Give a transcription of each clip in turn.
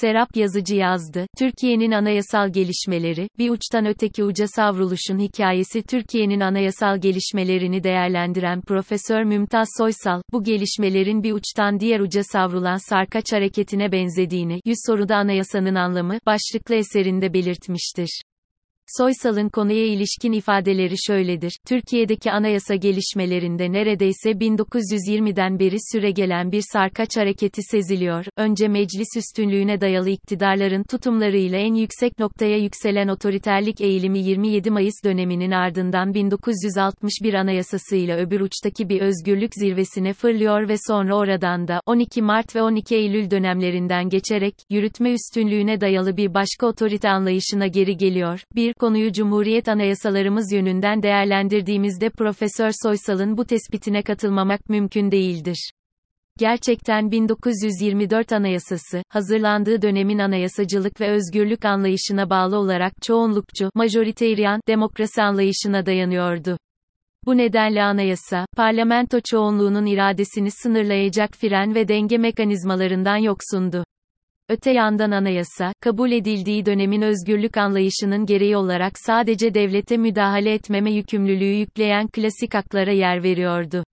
Serap Yazıcı yazdı. Türkiye'nin anayasal gelişmeleri, bir uçtan öteki uca savruluşun hikayesi Türkiye'nin anayasal gelişmelerini değerlendiren Profesör Mümtaz Soysal, bu gelişmelerin bir uçtan diğer uca savrulan sarkaç hareketine benzediğini, Yüz Soruda Anayasanın Anlamı, başlıklı eserinde belirtmiştir. Soysal'ın konuya ilişkin ifadeleri şöyledir. Türkiye'deki anayasa gelişmelerinde neredeyse 1920'den beri süregelen bir sarkaç hareketi seziliyor. Önce meclis üstünlüğüne dayalı iktidarların tutumlarıyla en yüksek noktaya yükselen otoriterlik eğilimi 27 Mayıs döneminin ardından 1961 anayasasıyla öbür uçtaki bir özgürlük zirvesine fırlıyor ve sonra oradan da 12 Mart ve 12 Eylül dönemlerinden geçerek yürütme üstünlüğüne dayalı bir başka otorite anlayışına geri geliyor. Bir konuyu Cumhuriyet anayasalarımız yönünden değerlendirdiğimizde Profesör Soysal'ın bu tespitine katılmamak mümkün değildir. Gerçekten 1924 Anayasası, hazırlandığı dönemin anayasacılık ve özgürlük anlayışına bağlı olarak çoğunlukçu, majoriteryan, demokrasi anlayışına dayanıyordu. Bu nedenle anayasa, parlamento çoğunluğunun iradesini sınırlayacak fren ve denge mekanizmalarından yoksundu. Öte yandan anayasa, kabul edildiği dönemin özgürlük anlayışının gereği olarak sadece devlete müdahale etmeme yükümlülüğü yükleyen klasik haklara yer veriyordu.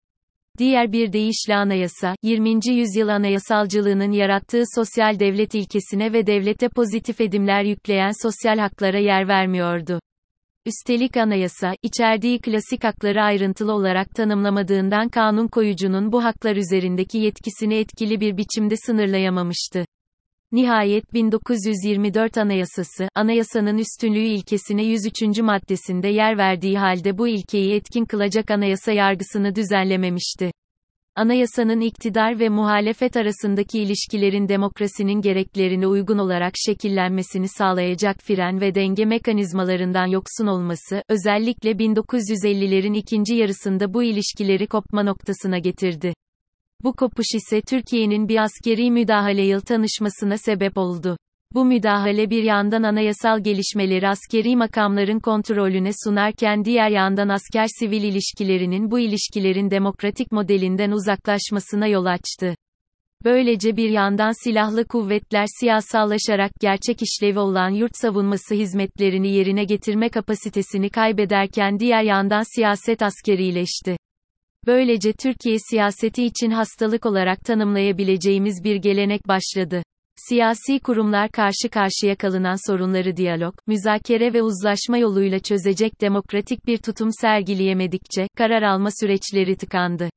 Diğer bir deyişle anayasa, 20. yüzyıl anayasalcılığının yarattığı sosyal devlet ilkesine ve devlete pozitif edimler yükleyen sosyal haklara yer vermiyordu. Üstelik anayasa, içerdiği klasik hakları ayrıntılı olarak tanımlamadığından kanun koyucunun bu haklar üzerindeki yetkisini etkili bir biçimde sınırlayamamıştı. Nihayet 1924 Anayasası, anayasanın üstünlüğü ilkesine 103. maddesinde yer verdiği halde bu ilkeyi etkin kılacak anayasa yargısını düzenlememişti. Anayasanın iktidar ve muhalefet arasındaki ilişkilerin demokrasinin gereklerine uygun olarak şekillenmesini sağlayacak fren ve denge mekanizmalarından yoksun olması, özellikle 1950'lerin ikinci yarısında bu ilişkileri kopma noktasına getirdi. Bu kopuş ise Türkiye'nin bir askeri müdahale yıl tanışmasına sebep oldu. Bu müdahale bir yandan anayasal gelişmeleri askeri makamların kontrolüne sunarken diğer yandan asker-sivil ilişkilerinin bu ilişkilerin demokratik modelinden uzaklaşmasına yol açtı. Böylece bir yandan silahlı kuvvetler siyasallaşarak gerçek işlevi olan yurt savunması hizmetlerini yerine getirme kapasitesini kaybederken diğer yandan siyaset askerileşti. Böylece Türkiye siyaseti için hastalık olarak tanımlayabileceğimiz bir gelenek başladı. Siyasi kurumlar karşı karşıya kalınan sorunları diyalog, müzakere ve uzlaşma yoluyla çözecek demokratik bir tutum sergileyemedikçe, karar alma süreçleri tıkandı.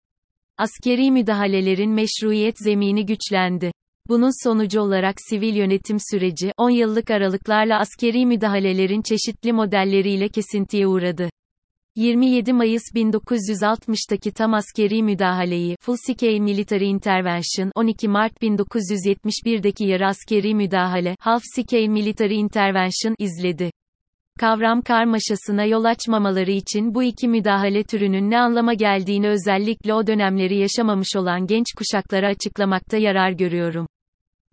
Askeri müdahalelerin meşruiyet zemini güçlendi. Bunun sonucu olarak sivil yönetim süreci, 10 yıllık aralıklarla askeri müdahalelerin çeşitli modelleriyle kesintiye uğradı. 27 Mayıs 1960'taki tam askeri müdahaleyi Full Scale Military Intervention 12 Mart 1971'deki yarı askeri müdahale Half Scale Military Intervention izledi. Kavram karmaşasına yol açmamaları için bu iki müdahale türünün ne anlama geldiğini özellikle o dönemleri yaşamamış olan genç kuşaklara açıklamakta yarar görüyorum.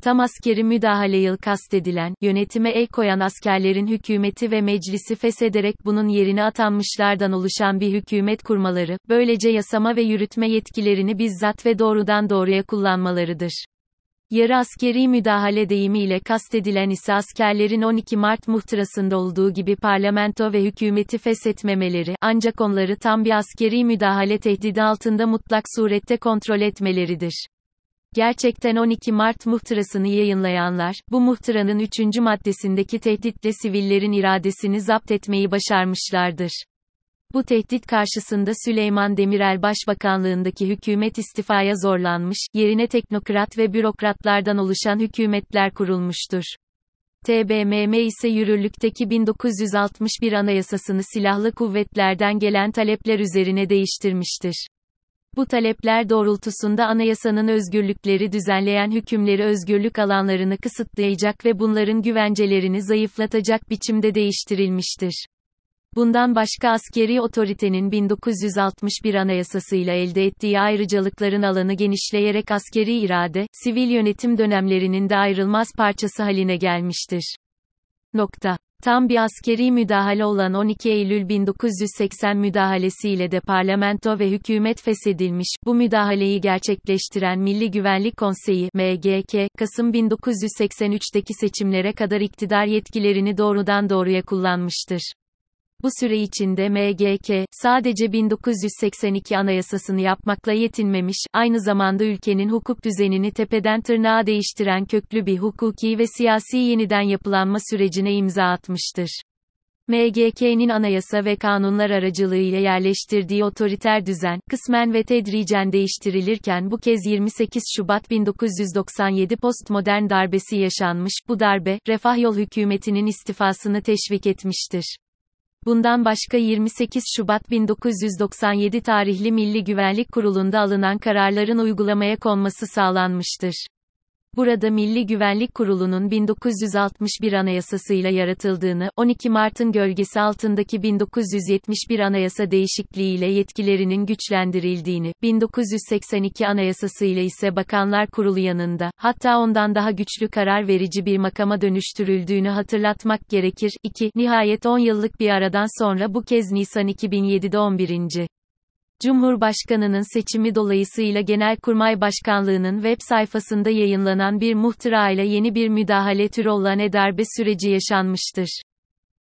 Tam askeri müdahale yıl kastedilen, yönetime el koyan askerlerin hükümeti ve meclisi feshederek bunun yerine atanmışlardan oluşan bir hükümet kurmaları, böylece yasama ve yürütme yetkilerini bizzat ve doğrudan doğruya kullanmalarıdır. Yarı askeri müdahale deyimiyle kastedilen ise askerlerin 12 Mart muhtırasında olduğu gibi parlamento ve hükümeti feshetmemeleri, ancak onları tam bir askeri müdahale tehdidi altında mutlak surette kontrol etmeleridir. Gerçekten 12 Mart muhtırasını yayınlayanlar, bu muhtıranın 3. maddesindeki tehditle sivillerin iradesini zapt etmeyi başarmışlardır. Bu tehdit karşısında Süleyman Demirel Başbakanlığındaki hükümet istifaya zorlanmış, yerine teknokrat ve bürokratlardan oluşan hükümetler kurulmuştur. TBMM ise yürürlükteki 1961 anayasasını silahlı kuvvetlerden gelen talepler üzerine değiştirmiştir. Bu talepler doğrultusunda anayasanın özgürlükleri düzenleyen hükümleri özgürlük alanlarını kısıtlayacak ve bunların güvencelerini zayıflatacak biçimde değiştirilmiştir. Bundan başka askeri otoritenin 1961 anayasasıyla elde ettiği ayrıcalıkların alanı genişleyerek askeri irade, sivil yönetim dönemlerinin de ayrılmaz parçası haline gelmiştir. Nokta. Tam bir askeri müdahale olan 12 Eylül 1980 müdahalesiyle de parlamento ve hükümet feshedilmiş, bu müdahaleyi gerçekleştiren Milli Güvenlik Konseyi, MGK, Kasım 1983'teki seçimlere kadar iktidar yetkilerini doğrudan doğruya kullanmıştır. Bu süre içinde MGK, sadece 1982 anayasasını yapmakla yetinmemiş, aynı zamanda ülkenin hukuk düzenini tepeden tırnağa değiştiren köklü bir hukuki ve siyasi yeniden yapılanma sürecine imza atmıştır. MGK'nin anayasa ve kanunlar aracılığıyla yerleştirdiği otoriter düzen, kısmen ve tedricen değiştirilirken bu kez 28 Şubat 1997 postmodern darbesi yaşanmış, bu darbe, Refah Yol hükümetinin istifasını teşvik etmiştir. Bundan başka 28 Şubat 1997 tarihli Milli Güvenlik Kurulu'nda alınan kararların uygulamaya konması sağlanmıştır. Burada Milli Güvenlik Kurulu'nun 1961 anayasasıyla yaratıldığını, 12 Mart'ın gölgesi altındaki 1971 anayasa değişikliğiyle yetkilerinin güçlendirildiğini, 1982 anayasasıyla ise Bakanlar Kurulu yanında, hatta ondan daha güçlü karar verici bir makama dönüştürüldüğünü hatırlatmak gerekir. 2. Nihayet 10 yıllık bir aradan sonra bu kez Nisan 2007'de 11. Cumhurbaşkanının seçimi dolayısıyla Genelkurmay Başkanlığı'nın web sayfasında yayınlanan bir muhtıra ile yeni bir müdahale türü olan e-darbe süreci yaşanmıştır.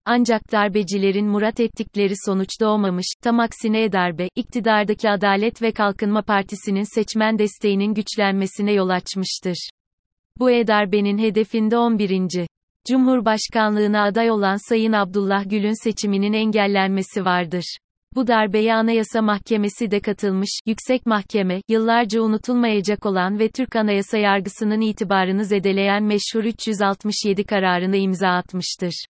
Ancak darbecilerin murat ettikleri sonuç doğmamış, tam aksine e-darbe, iktidardaki Adalet ve Kalkınma Partisi'nin seçmen desteğinin güçlenmesine yol açmıştır. Bu e-darbenin hedefinde 11. Cumhurbaşkanlığına aday olan Sayın Abdullah Gül'ün seçiminin engellenmesi vardır. Bu darbeye Anayasa Mahkemesi de katılmış, Yüksek Mahkeme, yıllarca unutulmayacak olan ve Türk Anayasa yargısının itibarını zedeleyen meşhur 367 kararını imza atmıştır.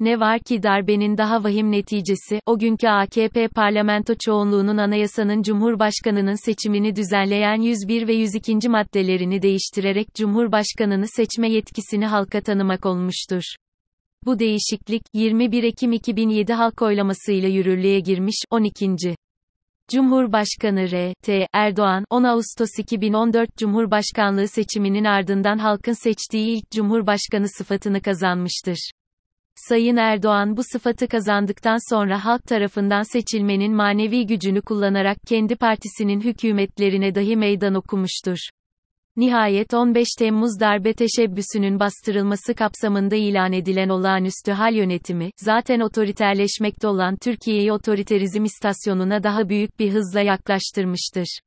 Ne var ki darbenin daha vahim neticesi, o günkü AKP parlamento çoğunluğunun anayasanın Cumhurbaşkanının seçimini düzenleyen 101 ve 102. maddelerini değiştirerek Cumhurbaşkanını seçme yetkisini halka tanımak olmuştur. Bu değişiklik, 21 Ekim 2007 halk oylamasıyla yürürlüğe girmiş, 12. Cumhurbaşkanı R.T. Erdoğan, 10 Ağustos 2014 Cumhurbaşkanlığı seçiminin ardından halkın seçtiği ilk Cumhurbaşkanı sıfatını kazanmıştır. Sayın Erdoğan bu sıfatı kazandıktan sonra halk tarafından seçilmenin manevi gücünü kullanarak kendi partisinin hükümetlerine dahi meydan okumuştur. Nihayet 15 Temmuz darbe teşebbüsünün bastırılması kapsamında ilan edilen olağanüstü hal yönetimi, zaten otoriterleşmekte olan Türkiye'yi otoriterizm istasyonuna daha büyük bir hızla yaklaştırmıştır.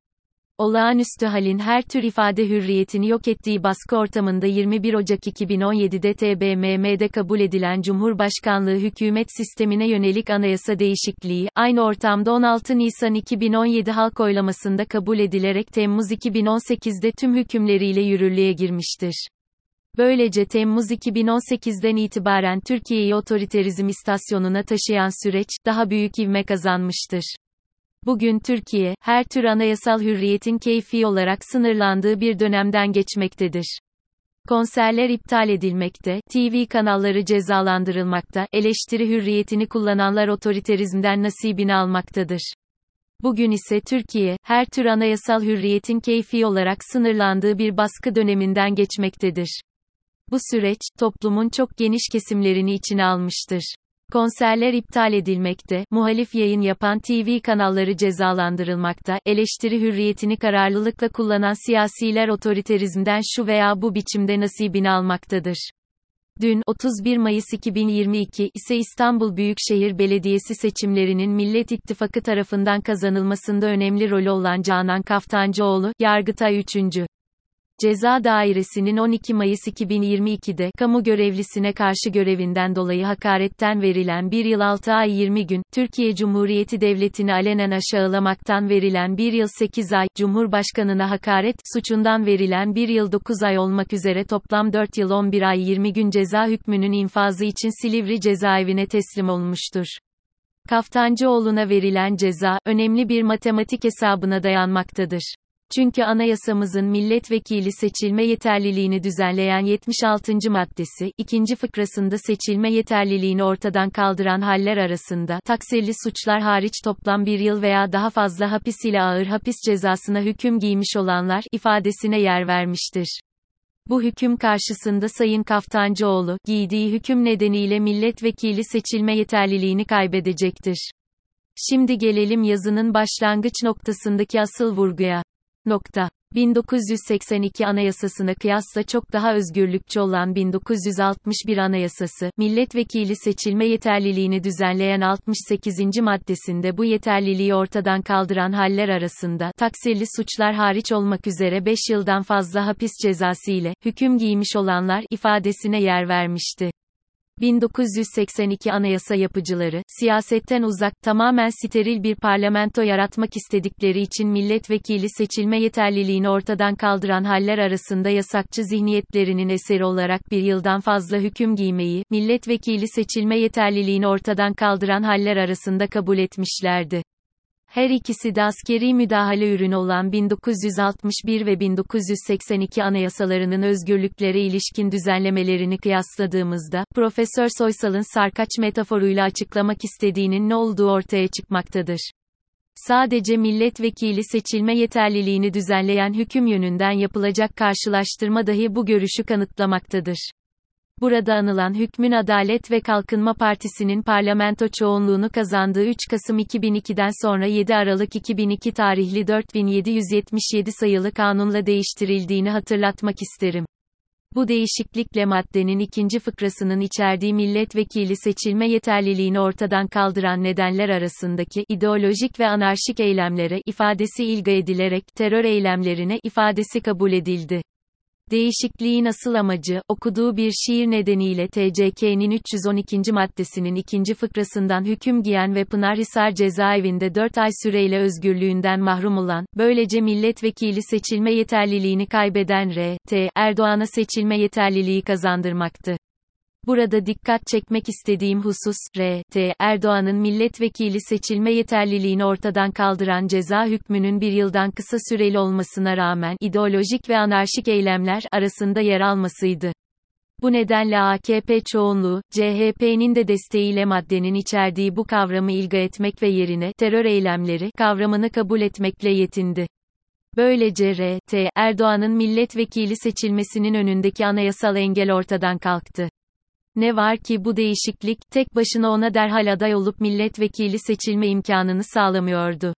Olağanüstü halin her tür ifade hürriyetini yok ettiği baskı ortamında 21 Ocak 2017'de TBMM'de kabul edilen Cumhurbaşkanlığı hükümet sistemine yönelik anayasa değişikliği, aynı ortamda 16 Nisan 2017 halk oylamasında kabul edilerek Temmuz 2018'de tüm hükümleriyle yürürlüğe girmiştir. Böylece Temmuz 2018'den itibaren Türkiye'yi otoriterizm istasyonuna taşıyan süreç, daha büyük ivme kazanmıştır. Bugün Türkiye, her tür anayasal hürriyetin keyfi olarak sınırlandığı bir dönemden geçmektedir. Konserler iptal edilmekte, TV kanalları cezalandırılmakta, eleştiri hürriyetini kullananlar otoriterizmden nasibini almaktadır. Bugün ise Türkiye, her tür anayasal hürriyetin keyfi olarak sınırlandığı bir baskı döneminden geçmektedir. Bu süreç, toplumun çok geniş kesimlerini içine almıştır. Konserler iptal edilmekte, muhalif yayın yapan TV kanalları cezalandırılmakta, eleştiri hürriyetini kararlılıkla kullanan siyasiler otoriterizmden şu veya bu biçimde nasibini almaktadır. Dün, 31 Mayıs 2022 ise İstanbul Büyükşehir Belediyesi seçimlerinin Millet İttifakı tarafından kazanılmasında önemli rolü olan Canan Kaftancıoğlu, Yargıtay 3. Ceza Dairesi'nin 12 Mayıs 2022'de, kamu görevlisine karşı görevinden dolayı hakaretten verilen 1 yıl 6 ay 20 gün, Türkiye Cumhuriyeti Devleti'ni alenen aşağılamaktan verilen 1 yıl 8 ay, Cumhurbaşkanına hakaret, suçundan verilen 1 yıl 9 ay olmak üzere toplam 4 yıl 11 ay 20 gün ceza hükmünün infazı için Silivri cezaevine teslim olmuştur. Kaftancıoğlu'na verilen ceza, önemli bir matematik hesabına dayanmaktadır. Çünkü anayasamızın milletvekili seçilme yeterliliğini düzenleyen 76. maddesi, ikinci fıkrasında seçilme yeterliliğini ortadan kaldıran haller arasında, taksirli suçlar hariç toplam bir yıl veya daha fazla hapis ile ağır hapis cezasına hüküm giymiş olanlar, ifadesine yer vermiştir. Bu hüküm karşısında Sayın Kaftancıoğlu, giydiği hüküm nedeniyle milletvekili seçilme yeterliliğini kaybedecektir. Şimdi gelelim yazının başlangıç noktasındaki asıl vurguya. Nokta. 1982 Anayasasına kıyasla çok daha özgürlükçü olan 1961 Anayasası, milletvekili seçilme yeterliliğini düzenleyen 68. maddesinde bu yeterliliği ortadan kaldıran haller arasında, taksirli suçlar hariç olmak üzere 5 yıldan fazla hapis cezası ile, hüküm giymiş olanlar, ifadesine yer vermişti. 1982 anayasa yapıcıları, siyasetten uzak, tamamen steril bir parlamento yaratmak istedikleri için milletvekili seçilme yeterliliğini ortadan kaldıran haller arasında yasakçı zihniyetlerinin eseri olarak bir yıldan fazla hüküm giymeyi, milletvekili seçilme yeterliliğini ortadan kaldıran haller arasında kabul etmişlerdi. Her ikisi de askeri müdahale ürünü olan 1961 ve 1982 anayasalarının özgürlüklere ilişkin düzenlemelerini kıyasladığımızda, Profesör Soysal'ın sarkaç metaforuyla açıklamak istediğinin ne olduğu ortaya çıkmaktadır. Sadece milletvekili seçilme yeterliliğini düzenleyen hüküm yönünden yapılacak karşılaştırma dahi bu görüşü kanıtlamaktadır. Burada anılan hükmün Adalet ve Kalkınma Partisi'nin parlamento çoğunluğunu kazandığı 3 Kasım 2002'den sonra 7 Aralık 2002 tarihli 4777 sayılı kanunla değiştirildiğini hatırlatmak isterim. Bu değişiklikle maddenin ikinci fıkrasının içerdiği milletvekili seçilme yeterliliğini ortadan kaldıran nedenler arasındaki ideolojik ve anarşik eylemlere ifadesi ilga edilerek terör eylemlerine ifadesi kabul edildi. Değişikliğin asıl amacı, okuduğu bir şiir nedeniyle TCK'nin 312. maddesinin ikinci fıkrasından hüküm giyen ve Pınarhisar cezaevinde 4 ay süreyle özgürlüğünden mahrum olan, böylece milletvekili seçilme yeterliliğini kaybeden R.T. Erdoğan'a seçilme yeterliliği kazandırmaktı. Burada dikkat çekmek istediğim husus, R.T. Erdoğan'ın milletvekili seçilme yeterliliğini ortadan kaldıran ceza hükmünün bir yıldan kısa süreli olmasına rağmen ideolojik ve anarşik eylemler arasında yer almasıydı. Bu nedenle AKP çoğunluğu, CHP'nin de desteğiyle maddenin içerdiği bu kavramı ilga etmek ve yerine terör eylemleri kavramını kabul etmekle yetindi. Böylece R.T. Erdoğan'ın milletvekili seçilmesinin önündeki anayasal engel ortadan kalktı. Ne var ki bu değişiklik, tek başına ona derhal aday olup milletvekili seçilme imkanını sağlamıyordu.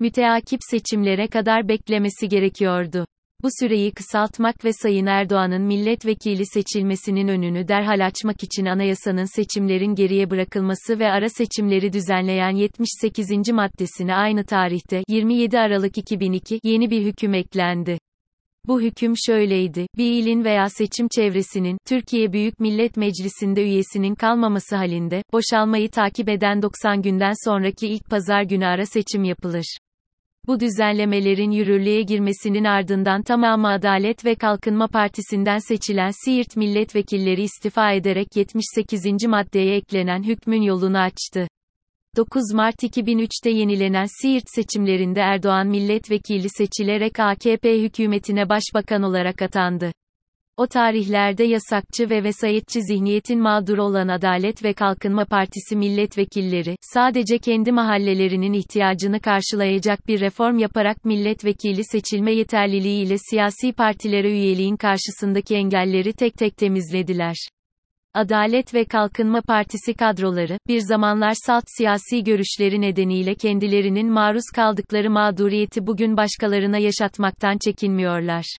Müteakip seçimlere kadar beklemesi gerekiyordu. Bu süreyi kısaltmak ve Sayın Erdoğan'ın milletvekili seçilmesinin önünü derhal açmak için anayasanın seçimlerin geriye bırakılması ve ara seçimleri düzenleyen 78. maddesine aynı tarihte 27 Aralık 2002 yeni bir hüküm eklendi. Bu hüküm şöyleydi, bir ilin veya seçim çevresinin, Türkiye Büyük Millet Meclisi'nde üyesinin kalmaması halinde, boşalmayı takip eden 90 günden sonraki ilk pazar günü ara seçim yapılır. Bu düzenlemelerin yürürlüğe girmesinin ardından tamamı Adalet ve Kalkınma Partisi'nden seçilen Siirt milletvekilleri istifa ederek 78. maddeye eklenen hükmün yolunu açtı. 9 Mart 2003'te yenilenen Siirt seçimlerinde Erdoğan milletvekili seçilerek AKP hükümetine başbakan olarak atandı. O tarihlerde yasakçı ve vesayetçi zihniyetin mağduru olan Adalet ve Kalkınma Partisi milletvekilleri, sadece kendi mahallelerinin ihtiyacını karşılayacak bir reform yaparak milletvekili seçilme yeterliliği ile siyasi partilere üyeliğin karşısındaki engelleri tek tek temizlediler. Adalet ve Kalkınma Partisi kadroları, bir zamanlar salt siyasi görüşleri nedeniyle kendilerinin maruz kaldıkları mağduriyeti bugün başkalarına yaşatmaktan çekinmiyorlar.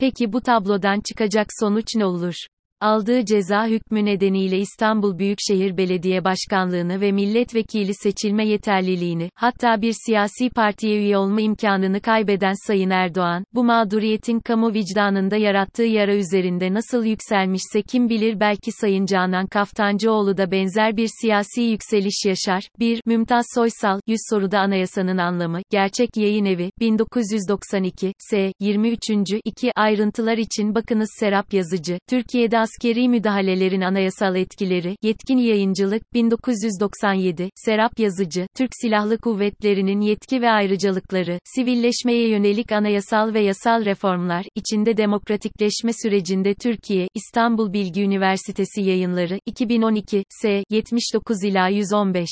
Peki bu tablodan çıkacak sonuç ne olur? Aldığı ceza hükmü nedeniyle İstanbul Büyükşehir Belediye Başkanlığını ve milletvekili seçilme yeterliliğini, hatta bir siyasi partiye üye olma imkanını kaybeden Sayın Erdoğan, bu mağduriyetin kamu vicdanında yarattığı yara üzerinde nasıl yükselmişse kim bilir belki Sayın Canan Kaftancıoğlu da benzer bir siyasi yükseliş yaşar. 1. Mümtaz Soysal, 100 soruda anayasanın anlamı, Gerçek Yayın Evi, 1992, S. 23. 2. Ayrıntılar için bakınız Serap Yazıcı, Türkiye'de askeri müdahalelerin anayasal etkileri, yetkin yayıncılık, 1997, Serap Yazıcı, Türk Silahlı Kuvvetleri'nin yetki ve ayrıcalıkları, sivilleşmeye yönelik anayasal ve yasal reformlar, içinde demokratikleşme sürecinde Türkiye, İstanbul Bilgi Üniversitesi yayınları, 2012, S. 79 ila 115.